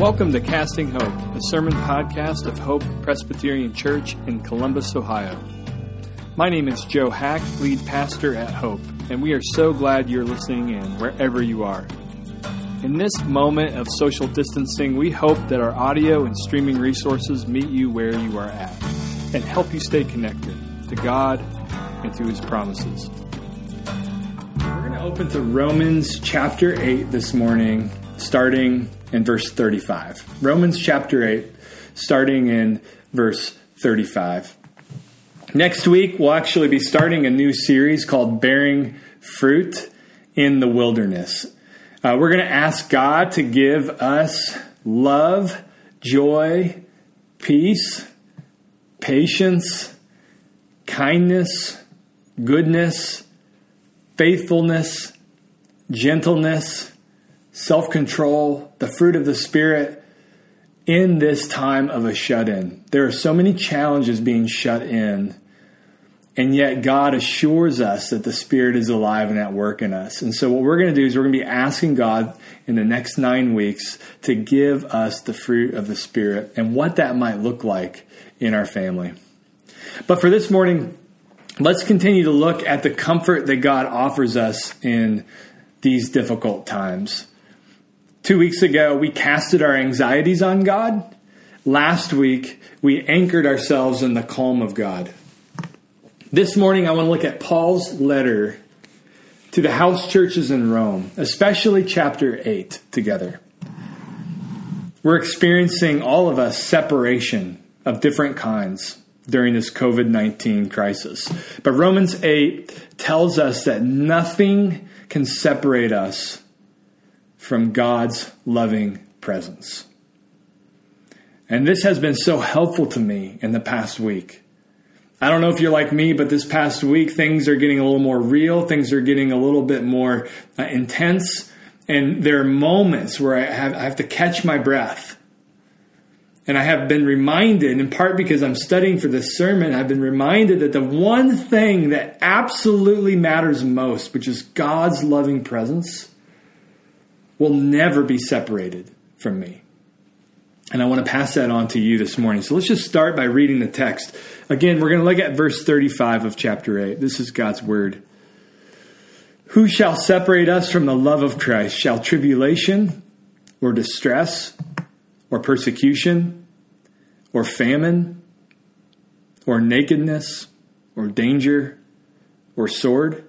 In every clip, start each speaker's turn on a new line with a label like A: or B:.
A: Welcome to Casting Hope, a sermon podcast of Hope Presbyterian Church in Columbus, Ohio. My name is Joe Hack, lead pastor at Hope, and we are so glad you're listening in wherever you are. In this moment of social distancing, we hope that our audio and streaming resources meet you where you are at and help you stay connected to God and to His promises. We're going to open to Romans chapter 8 this morning, starting in verse 35. Romans chapter 8, starting in verse 35. Next week, we'll actually be starting a new series called Bearing Fruit in the Wilderness. Uh, we're going to ask God to give us love, joy, peace, patience, kindness, goodness, faithfulness, gentleness, self control, the fruit of the Spirit in this time of a shut in. There are so many challenges being shut in, and yet God assures us that the Spirit is alive and at work in us. And so, what we're going to do is we're going to be asking God in the next nine weeks to give us the fruit of the Spirit and what that might look like in our family. But for this morning, let's continue to look at the comfort that God offers us in these difficult times. Two weeks ago, we casted our anxieties on God. Last week, we anchored ourselves in the calm of God. This morning, I want to look at Paul's letter to the house churches in Rome, especially chapter 8 together. We're experiencing, all of us, separation of different kinds during this COVID 19 crisis. But Romans 8 tells us that nothing can separate us from God's loving presence. And this has been so helpful to me in the past week. I don't know if you're like me, but this past week, things are getting a little more real. Things are getting a little bit more uh, intense. And there are moments where I have, I have to catch my breath. And I have been reminded, in part because I'm studying for this sermon, I've been reminded that the one thing that absolutely matters most, which is God's loving presence, will never be separated from me. And I want to pass that on to you this morning. So let's just start by reading the text. Again, we're going to look at verse 35 of chapter 8. This is God's word. Who shall separate us from the love of Christ? Shall tribulation or distress or persecution or famine or nakedness or danger or sword?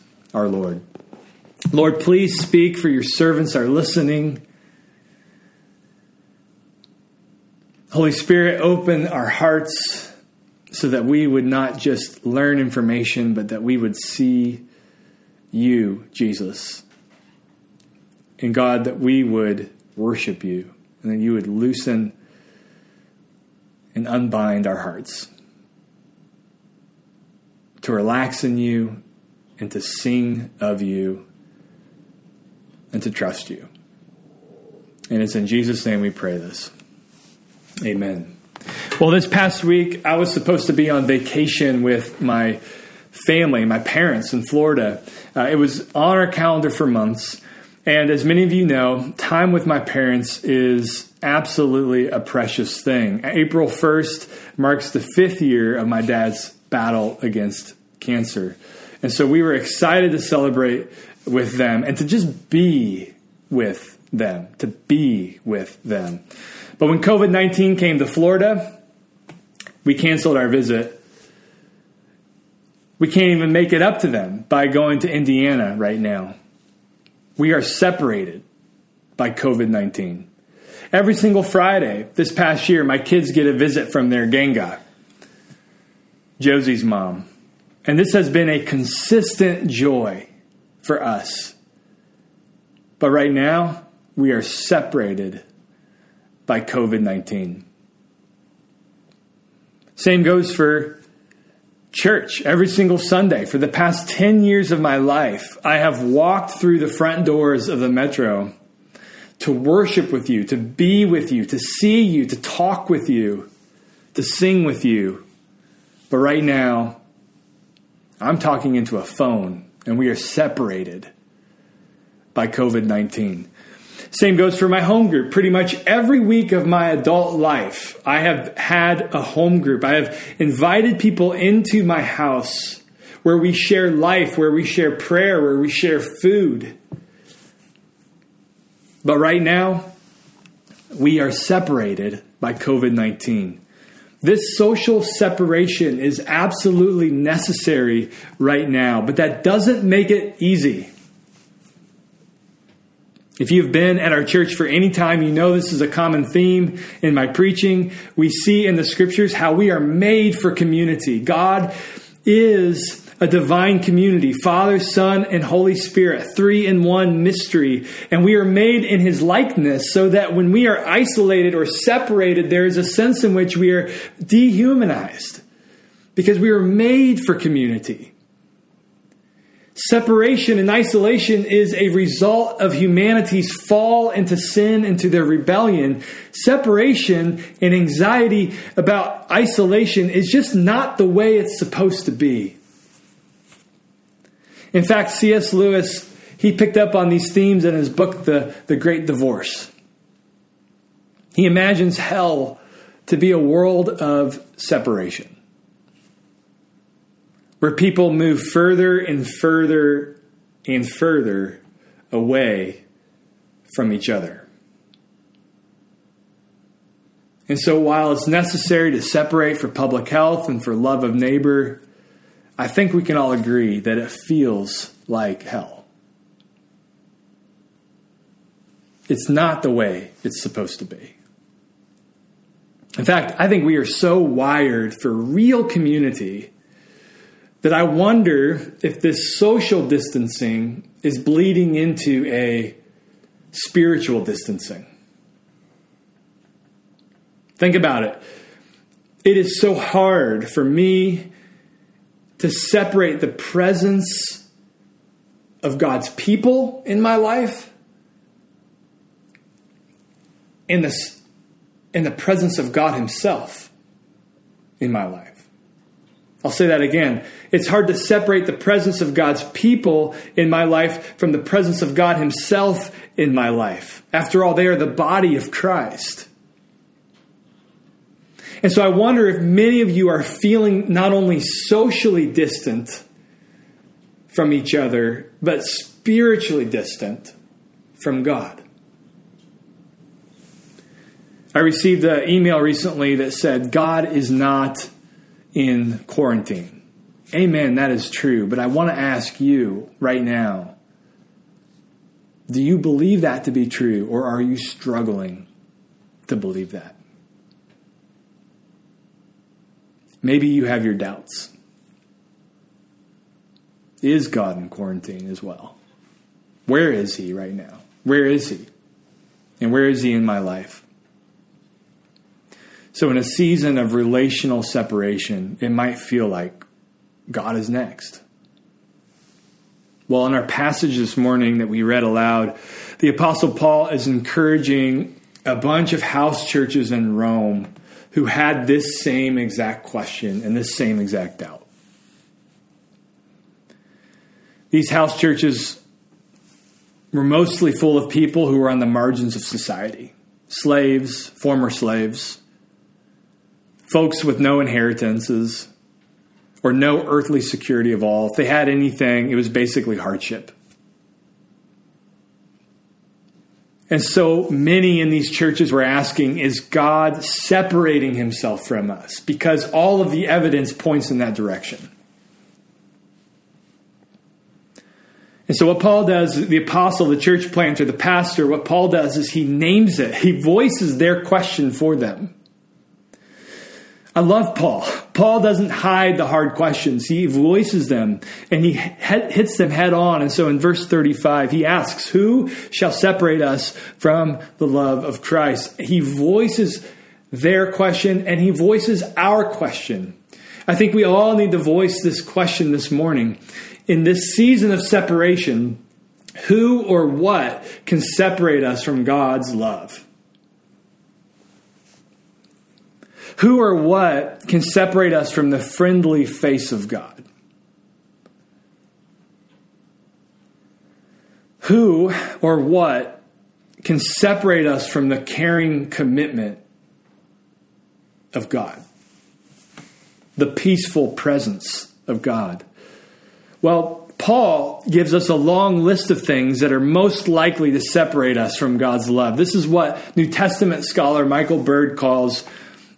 A: our Lord. Lord, please speak, for your servants are listening. Holy Spirit, open our hearts so that we would not just learn information, but that we would see you, Jesus. And God, that we would worship you and that you would loosen and unbind our hearts to relax in you and to sing of you and to trust you. And it's in Jesus' name we pray this. Amen. Well, this past week, I was supposed to be on vacation with my family, my parents in Florida. Uh, it was on our calendar for months. And as many of you know, time with my parents is absolutely a precious thing. April 1st marks the fifth year of my dad's battle against cancer. And so we were excited to celebrate with them and to just be with them, to be with them. But when COVID 19 came to Florida, we canceled our visit. We can't even make it up to them by going to Indiana right now. We are separated by COVID 19. Every single Friday this past year, my kids get a visit from their ganga, Josie's mom. And this has been a consistent joy for us. But right now, we are separated by COVID 19. Same goes for church every single Sunday. For the past 10 years of my life, I have walked through the front doors of the metro to worship with you, to be with you, to see you, to talk with you, to sing with you. But right now, I'm talking into a phone and we are separated by COVID 19. Same goes for my home group. Pretty much every week of my adult life, I have had a home group. I have invited people into my house where we share life, where we share prayer, where we share food. But right now, we are separated by COVID 19. This social separation is absolutely necessary right now, but that doesn't make it easy. If you've been at our church for any time, you know this is a common theme in my preaching. We see in the scriptures how we are made for community. God is a divine community Father, Son, and Holy Spirit, three in one mystery. And we are made in His likeness so that when we are isolated or separated, there is a sense in which we are dehumanized because we are made for community. Separation and isolation is a result of humanity's fall into sin, into their rebellion. Separation and anxiety about isolation is just not the way it's supposed to be. In fact, C.S. Lewis, he picked up on these themes in his book, The, the Great Divorce. He imagines hell to be a world of separation, where people move further and further and further away from each other. And so, while it's necessary to separate for public health and for love of neighbor, I think we can all agree that it feels like hell. It's not the way it's supposed to be. In fact, I think we are so wired for real community that I wonder if this social distancing is bleeding into a spiritual distancing. Think about it. It is so hard for me to separate the presence of God's people in my life and the, in the presence of God Himself in my life. I'll say that again. It's hard to separate the presence of God's people in my life from the presence of God Himself in my life. After all, they are the body of Christ. And so I wonder if many of you are feeling not only socially distant from each other, but spiritually distant from God. I received an email recently that said, God is not in quarantine. Amen, that is true. But I want to ask you right now do you believe that to be true, or are you struggling to believe that? Maybe you have your doubts. Is God in quarantine as well? Where is He right now? Where is He? And where is He in my life? So, in a season of relational separation, it might feel like God is next. Well, in our passage this morning that we read aloud, the Apostle Paul is encouraging a bunch of house churches in Rome who had this same exact question and this same exact doubt. These house churches were mostly full of people who were on the margins of society slaves, former slaves, folks with no inheritances or no earthly security of all. If they had anything, it was basically hardship. And so many in these churches were asking, is God separating himself from us? Because all of the evidence points in that direction. And so, what Paul does, the apostle, the church planter, the pastor, what Paul does is he names it, he voices their question for them. I love Paul. Paul doesn't hide the hard questions. He voices them and he hits them head on. And so in verse 35, he asks, Who shall separate us from the love of Christ? He voices their question and he voices our question. I think we all need to voice this question this morning. In this season of separation, who or what can separate us from God's love? Who or what can separate us from the friendly face of God? Who or what can separate us from the caring commitment of God? The peaceful presence of God? Well, Paul gives us a long list of things that are most likely to separate us from God's love. This is what New Testament scholar Michael Bird calls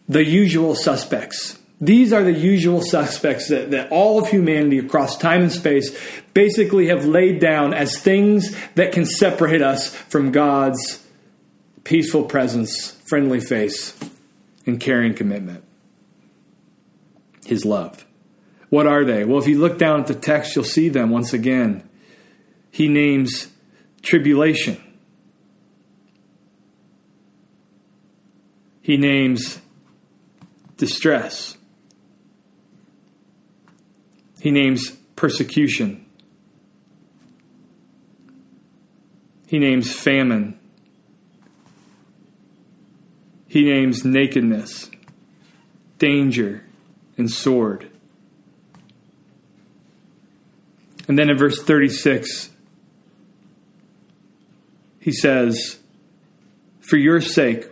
A: the usual suspects. These are the usual suspects that, that all of humanity across time and space basically have laid down as things that can separate us from God's peaceful presence, friendly face, and caring commitment. His love. What are they? Well, if you look down at the text, you'll see them once again. He names tribulation. He names distress. He names persecution. He names famine. He names nakedness, danger, and sword. And then in verse 36, he says, For your sake,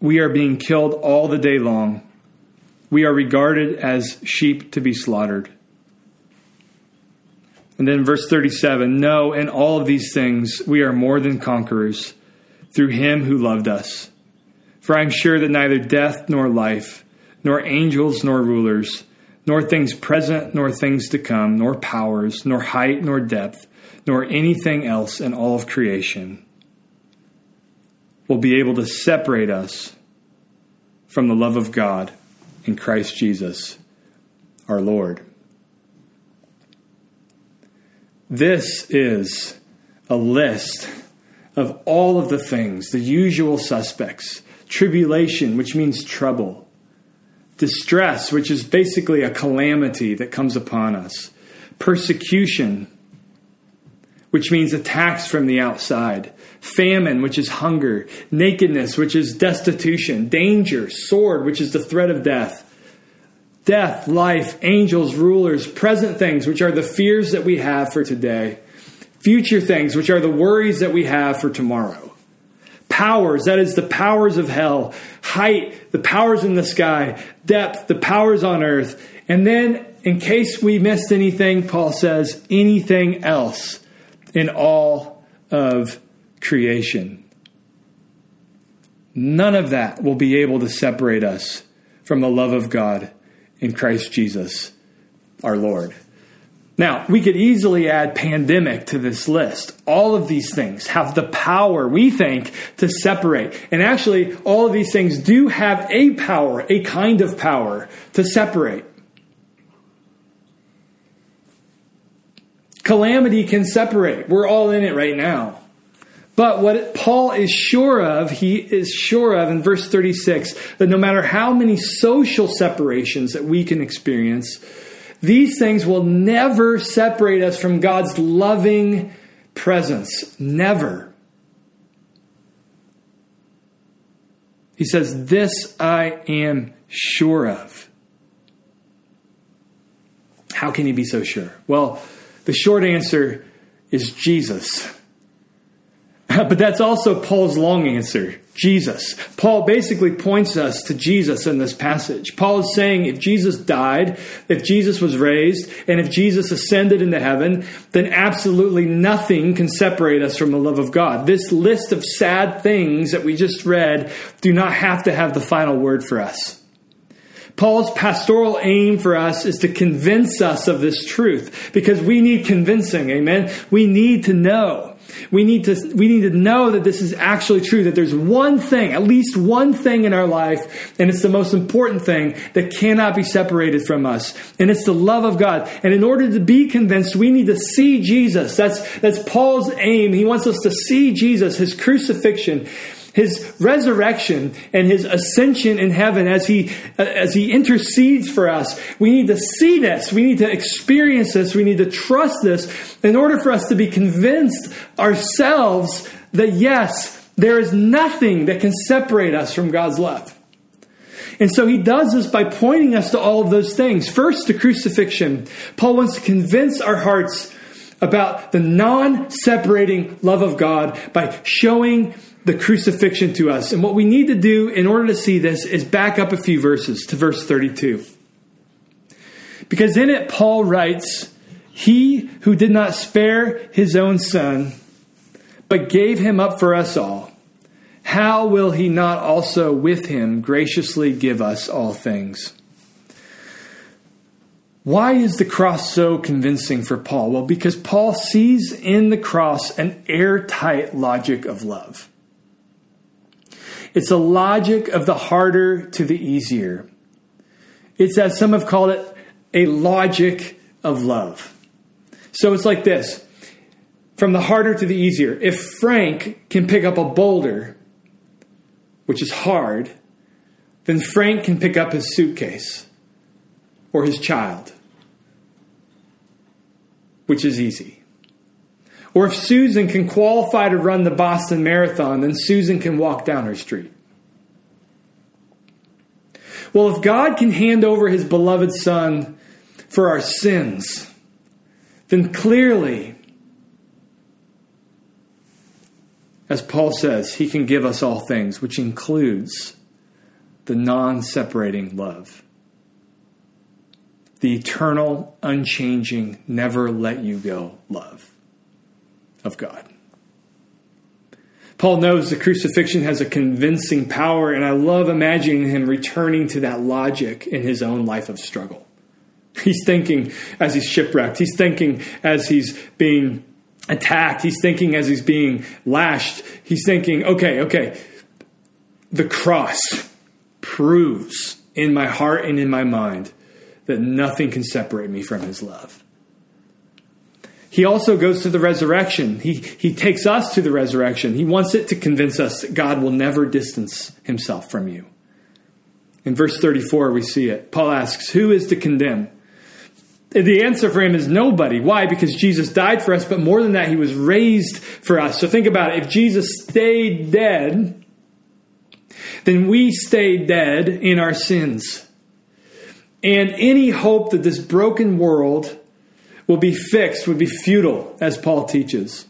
A: we are being killed all the day long we are regarded as sheep to be slaughtered. And then verse 37 No, in all of these things we are more than conquerors through him who loved us. For I am sure that neither death nor life, nor angels nor rulers, nor things present nor things to come, nor powers, nor height nor depth, nor anything else in all of creation will be able to separate us from the love of God in Christ Jesus our Lord. This is a list of all of the things, the usual suspects. Tribulation, which means trouble, distress, which is basically a calamity that comes upon us, persecution, which means attacks from the outside, famine, which is hunger, nakedness, which is destitution, danger, sword, which is the threat of death, death, life, angels, rulers, present things, which are the fears that we have for today, future things, which are the worries that we have for tomorrow. Powers, that is the powers of hell, height, the powers in the sky, depth, the powers on earth. And then, in case we missed anything, Paul says, anything else in all of creation. None of that will be able to separate us from the love of God in Christ Jesus our Lord. Now, we could easily add pandemic to this list. All of these things have the power, we think, to separate. And actually, all of these things do have a power, a kind of power to separate. Calamity can separate. We're all in it right now. But what Paul is sure of, he is sure of in verse 36 that no matter how many social separations that we can experience, these things will never separate us from God's loving presence. Never. He says, This I am sure of. How can he be so sure? Well, the short answer is Jesus. but that's also Paul's long answer Jesus. Paul basically points us to Jesus in this passage. Paul is saying if Jesus died, if Jesus was raised, and if Jesus ascended into heaven, then absolutely nothing can separate us from the love of God. This list of sad things that we just read do not have to have the final word for us. Paul's pastoral aim for us is to convince us of this truth because we need convincing. Amen. We need to know. We need to, we need to know that this is actually true, that there's one thing, at least one thing in our life, and it's the most important thing that cannot be separated from us. And it's the love of God. And in order to be convinced, we need to see Jesus. That's, that's Paul's aim. He wants us to see Jesus, his crucifixion, his resurrection and his ascension in heaven as he uh, as he intercedes for us. We need to see this. We need to experience this. We need to trust this in order for us to be convinced ourselves that yes there is nothing that can separate us from God's love. And so he does this by pointing us to all of those things. First the crucifixion. Paul wants to convince our hearts about the non separating love of God by showing the crucifixion to us. And what we need to do in order to see this is back up a few verses to verse 32. Because in it, Paul writes, He who did not spare his own son, but gave him up for us all, how will he not also with him graciously give us all things? Why is the cross so convincing for Paul? Well, because Paul sees in the cross an airtight logic of love. It's a logic of the harder to the easier. It's as some have called it a logic of love. So it's like this from the harder to the easier. If Frank can pick up a boulder, which is hard, then Frank can pick up his suitcase or his child, which is easy. Or if Susan can qualify to run the Boston Marathon, then Susan can walk down her street. Well, if God can hand over his beloved Son for our sins, then clearly, as Paul says, he can give us all things, which includes the non separating love, the eternal, unchanging, never let you go love of God. Paul knows the crucifixion has a convincing power, and I love imagining him returning to that logic in his own life of struggle. He's thinking as he's shipwrecked, he's thinking as he's being attacked, he's thinking as he's being lashed, he's thinking, okay, okay, the cross proves in my heart and in my mind that nothing can separate me from his love. He also goes to the resurrection. He, he takes us to the resurrection. He wants it to convince us that God will never distance himself from you. In verse 34, we see it. Paul asks, Who is to condemn? The answer for him is nobody. Why? Because Jesus died for us, but more than that, he was raised for us. So think about it. If Jesus stayed dead, then we stay dead in our sins. And any hope that this broken world will be fixed would be futile, as Paul teaches.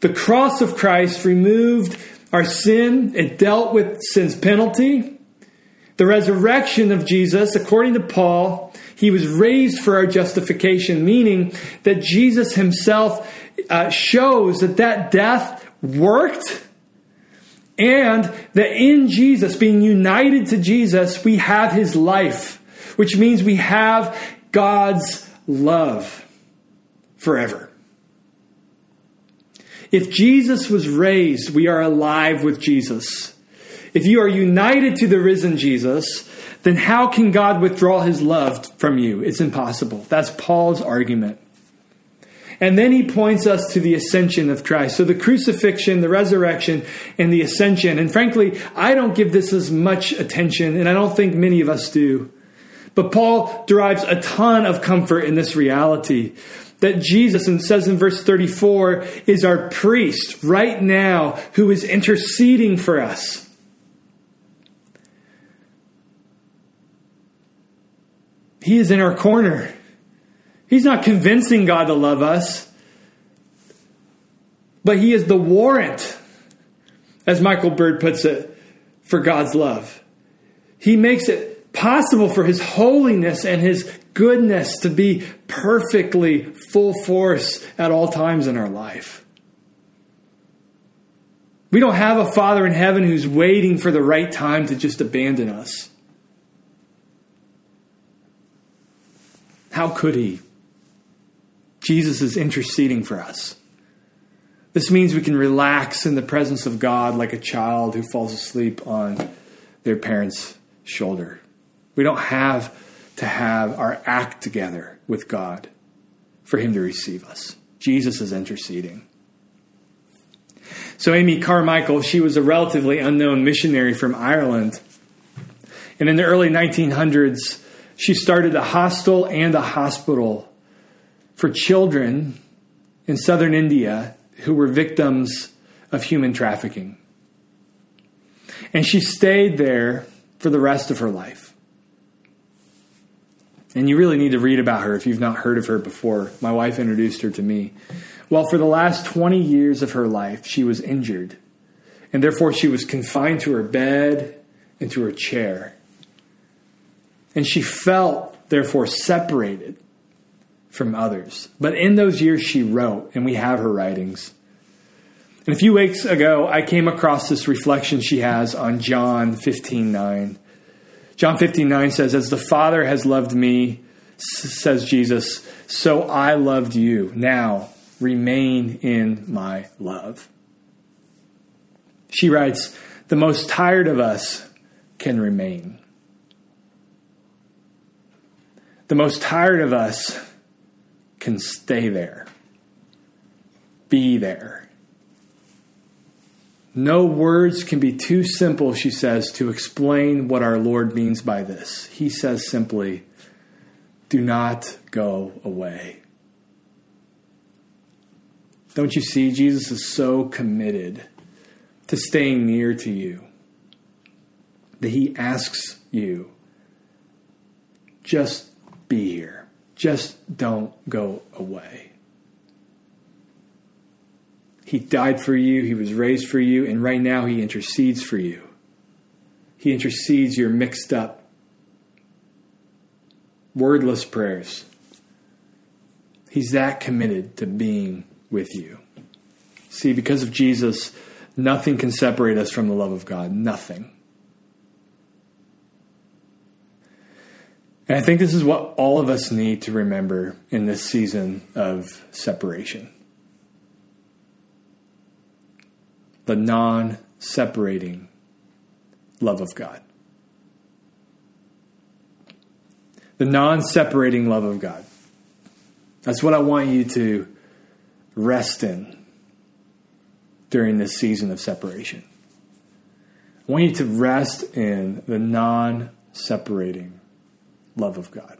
A: The cross of Christ removed our sin, it dealt with sin's penalty. The resurrection of Jesus, according to Paul, he was raised for our justification, meaning that Jesus himself uh, shows that that death worked and that in Jesus, being united to Jesus, we have his life, which means we have God's love forever. If Jesus was raised, we are alive with Jesus. If you are united to the risen Jesus, then how can God withdraw his love from you? It's impossible. That's Paul's argument. And then he points us to the ascension of Christ. So the crucifixion, the resurrection, and the ascension. And frankly, I don't give this as much attention, and I don't think many of us do. But Paul derives a ton of comfort in this reality that Jesus, and says in verse 34, is our priest right now who is interceding for us. He is in our corner. He's not convincing God to love us, but He is the warrant, as Michael Bird puts it, for God's love. He makes it possible for His holiness and His goodness to be perfectly full force at all times in our life. We don't have a Father in heaven who's waiting for the right time to just abandon us. How could he? Jesus is interceding for us. This means we can relax in the presence of God like a child who falls asleep on their parent's shoulder. We don't have to have our act together with God for Him to receive us. Jesus is interceding. So, Amy Carmichael, she was a relatively unknown missionary from Ireland. And in the early 1900s, she started a hostel and a hospital for children in southern India who were victims of human trafficking. And she stayed there for the rest of her life. And you really need to read about her if you've not heard of her before. My wife introduced her to me. Well, for the last 20 years of her life, she was injured. And therefore, she was confined to her bed and to her chair. And she felt, therefore, separated from others. But in those years, she wrote, and we have her writings. And a few weeks ago, I came across this reflection she has on John 15 9. John 15 9 says, As the Father has loved me, says Jesus, so I loved you. Now remain in my love. She writes, The most tired of us can remain. The most tired of us can stay there, be there. No words can be too simple, she says, to explain what our Lord means by this. He says simply, Do not go away. Don't you see? Jesus is so committed to staying near to you that he asks you, just be here. Just don't go away. He died for you, He was raised for you, and right now He intercedes for you. He intercedes your mixed up, wordless prayers. He's that committed to being with you. See, because of Jesus, nothing can separate us from the love of God. Nothing. And I think this is what all of us need to remember in this season of separation. The non separating love of God. The non separating love of God. That's what I want you to rest in during this season of separation. I want you to rest in the non separating love of God.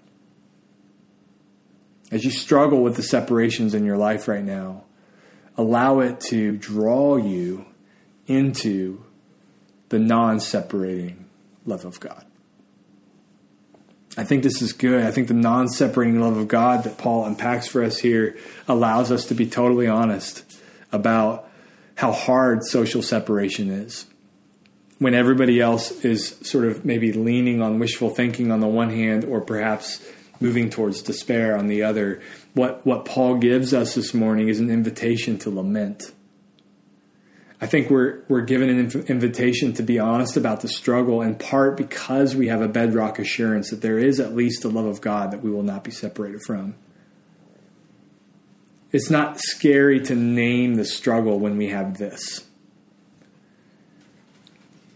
A: As you struggle with the separations in your life right now, allow it to draw you into the non separating love of God. I think this is good. I think the non separating love of God that Paul unpacks for us here allows us to be totally honest about how hard social separation is. When everybody else is sort of maybe leaning on wishful thinking on the one hand, or perhaps moving towards despair on the other, what, what Paul gives us this morning is an invitation to lament I think we're we're given an inv- invitation to be honest about the struggle, in part because we have a bedrock assurance that there is at least the love of God that we will not be separated from. It's not scary to name the struggle when we have this.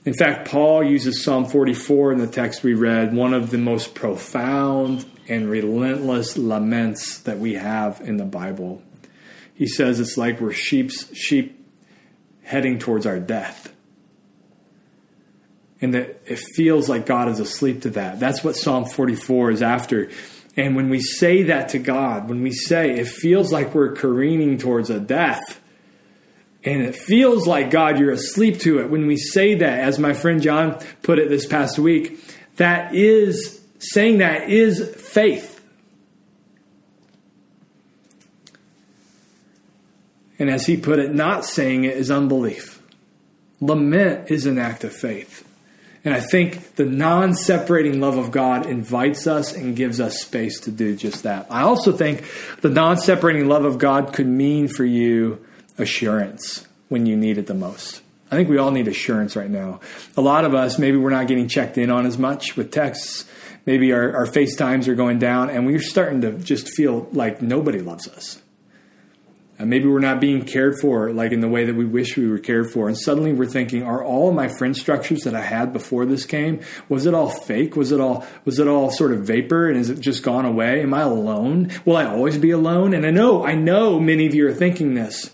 A: In fact, Paul uses Psalm 44 in the text we read, one of the most profound and relentless laments that we have in the Bible. He says it's like we're sheep's sheep heading towards our death. And that it feels like God is asleep to that. That's what Psalm 44 is after. And when we say that to God, when we say it feels like we're careening towards a death, and it feels like God, you're asleep to it. When we say that, as my friend John put it this past week, that is saying that is faith. And as he put it, not saying it is unbelief. Lament is an act of faith. And I think the non separating love of God invites us and gives us space to do just that. I also think the non separating love of God could mean for you assurance when you need it the most. I think we all need assurance right now. A lot of us, maybe we're not getting checked in on as much with texts. Maybe our, our FaceTimes are going down, and we're starting to just feel like nobody loves us. And maybe we're not being cared for like in the way that we wish we were cared for. And suddenly we're thinking, are all my friend structures that I had before this came, was it all fake? Was it all was it all sort of vapor and is it just gone away? Am I alone? Will I always be alone? And I know, I know many of you are thinking this.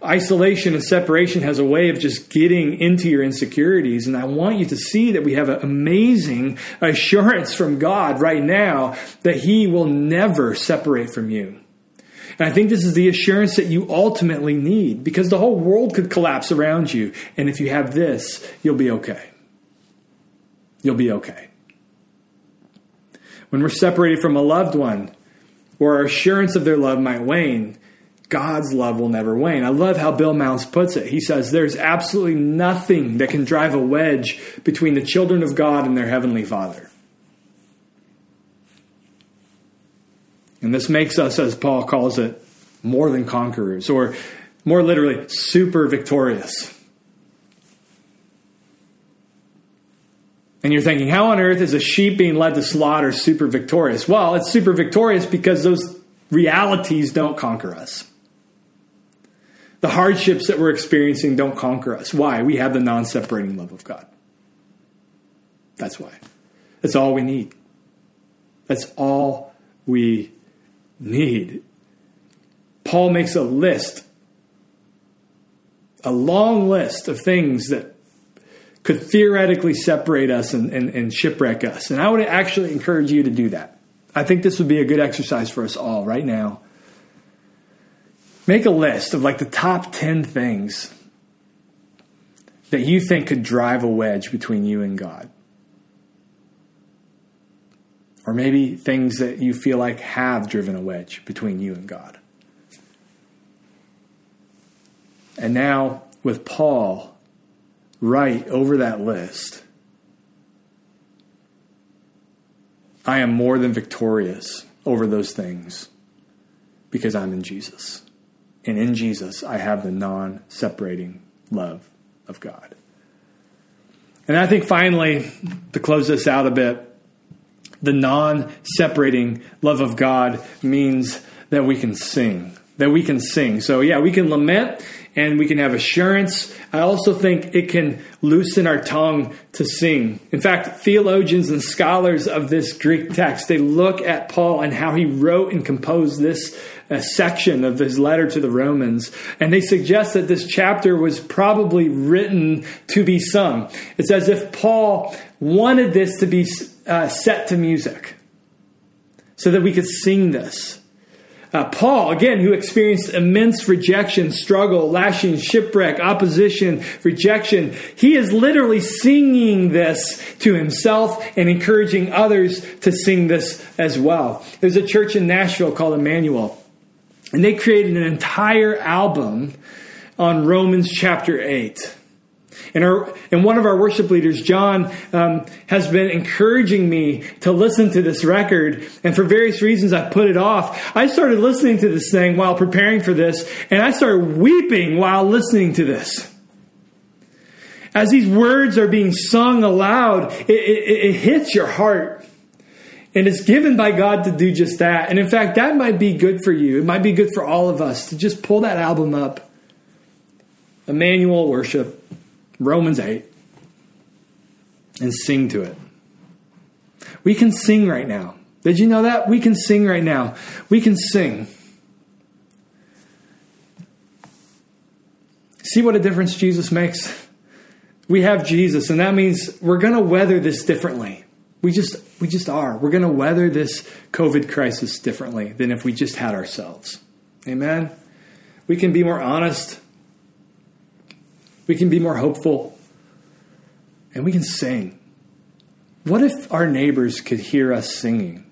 A: Isolation and separation has a way of just getting into your insecurities. And I want you to see that we have an amazing assurance from God right now that He will never separate from you. And I think this is the assurance that you ultimately need because the whole world could collapse around you. And if you have this, you'll be okay. You'll be okay. When we're separated from a loved one, or our assurance of their love might wane, God's love will never wane. I love how Bill Mounce puts it. He says, There's absolutely nothing that can drive a wedge between the children of God and their Heavenly Father. And this makes us, as Paul calls it, more than conquerors, or more literally, super victorious. And you're thinking, how on earth is a sheep being led to slaughter super victorious? Well, it's super victorious because those realities don't conquer us. The hardships that we're experiencing don't conquer us. Why? We have the non separating love of God. That's why. That's all we need. That's all we need. Paul makes a list, a long list of things that could theoretically separate us and, and, and, shipwreck us. And I would actually encourage you to do that. I think this would be a good exercise for us all right now. Make a list of like the top 10 things that you think could drive a wedge between you and God. Or maybe things that you feel like have driven a wedge between you and God. And now, with Paul right over that list, I am more than victorious over those things because I'm in Jesus. And in Jesus, I have the non separating love of God. And I think finally, to close this out a bit, the non separating love of God means that we can sing. That we can sing. So, yeah, we can lament and we can have assurance. I also think it can loosen our tongue to sing. In fact, theologians and scholars of this Greek text, they look at Paul and how he wrote and composed this uh, section of his letter to the Romans, and they suggest that this chapter was probably written to be sung. It's as if Paul wanted this to be uh, set to music so that we could sing this. Uh, Paul, again, who experienced immense rejection, struggle, lashing, shipwreck, opposition, rejection, he is literally singing this to himself and encouraging others to sing this as well. There's a church in Nashville called Immanuel, and they created an entire album on Romans chapter 8. And, our, and one of our worship leaders, John, um, has been encouraging me to listen to this record. And for various reasons, I put it off. I started listening to this thing while preparing for this, and I started weeping while listening to this. As these words are being sung aloud, it, it, it hits your heart. And it's given by God to do just that. And in fact, that might be good for you. It might be good for all of us to just pull that album up. Immanuel worship. Romans 8, and sing to it. We can sing right now. Did you know that? We can sing right now. We can sing. See what a difference Jesus makes? We have Jesus, and that means we're going to weather this differently. We just we just are. We're going to weather this COVID crisis differently than if we just had ourselves. Amen. We can be more honest we can be more hopeful. And we can sing. What if our neighbors could hear us singing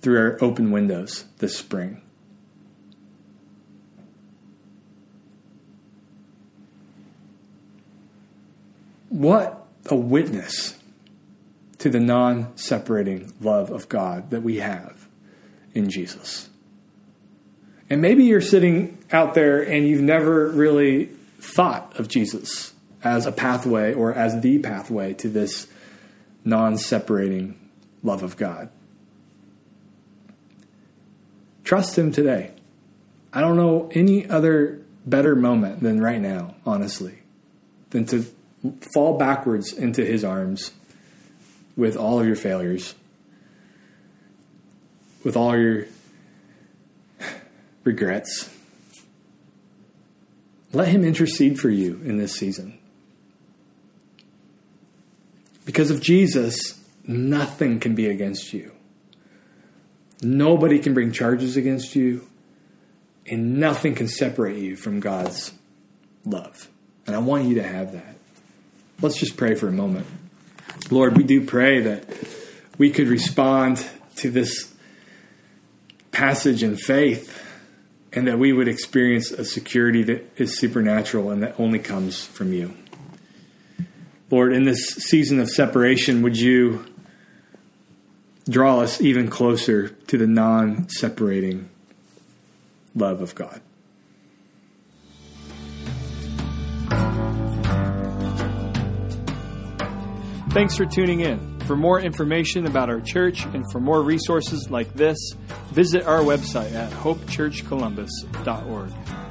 A: through our open windows this spring? What a witness to the non separating love of God that we have in Jesus. And maybe you're sitting out there and you've never really thought of Jesus as a pathway or as the pathway to this non separating love of God. Trust Him today. I don't know any other better moment than right now, honestly, than to fall backwards into His arms with all of your failures, with all your regrets. Let Him intercede for you in this season. Because of Jesus, nothing can be against you. Nobody can bring charges against you, and nothing can separate you from God's love. And I want you to have that. Let's just pray for a moment. Lord, we do pray that we could respond to this passage in faith and that we would experience a security that is supernatural and that only comes from you. Lord, in this season of separation, would you draw us even closer to the non separating love of God? Thanks for tuning in. For more information about our church and for more resources like this, visit our website at hopechurchcolumbus.org.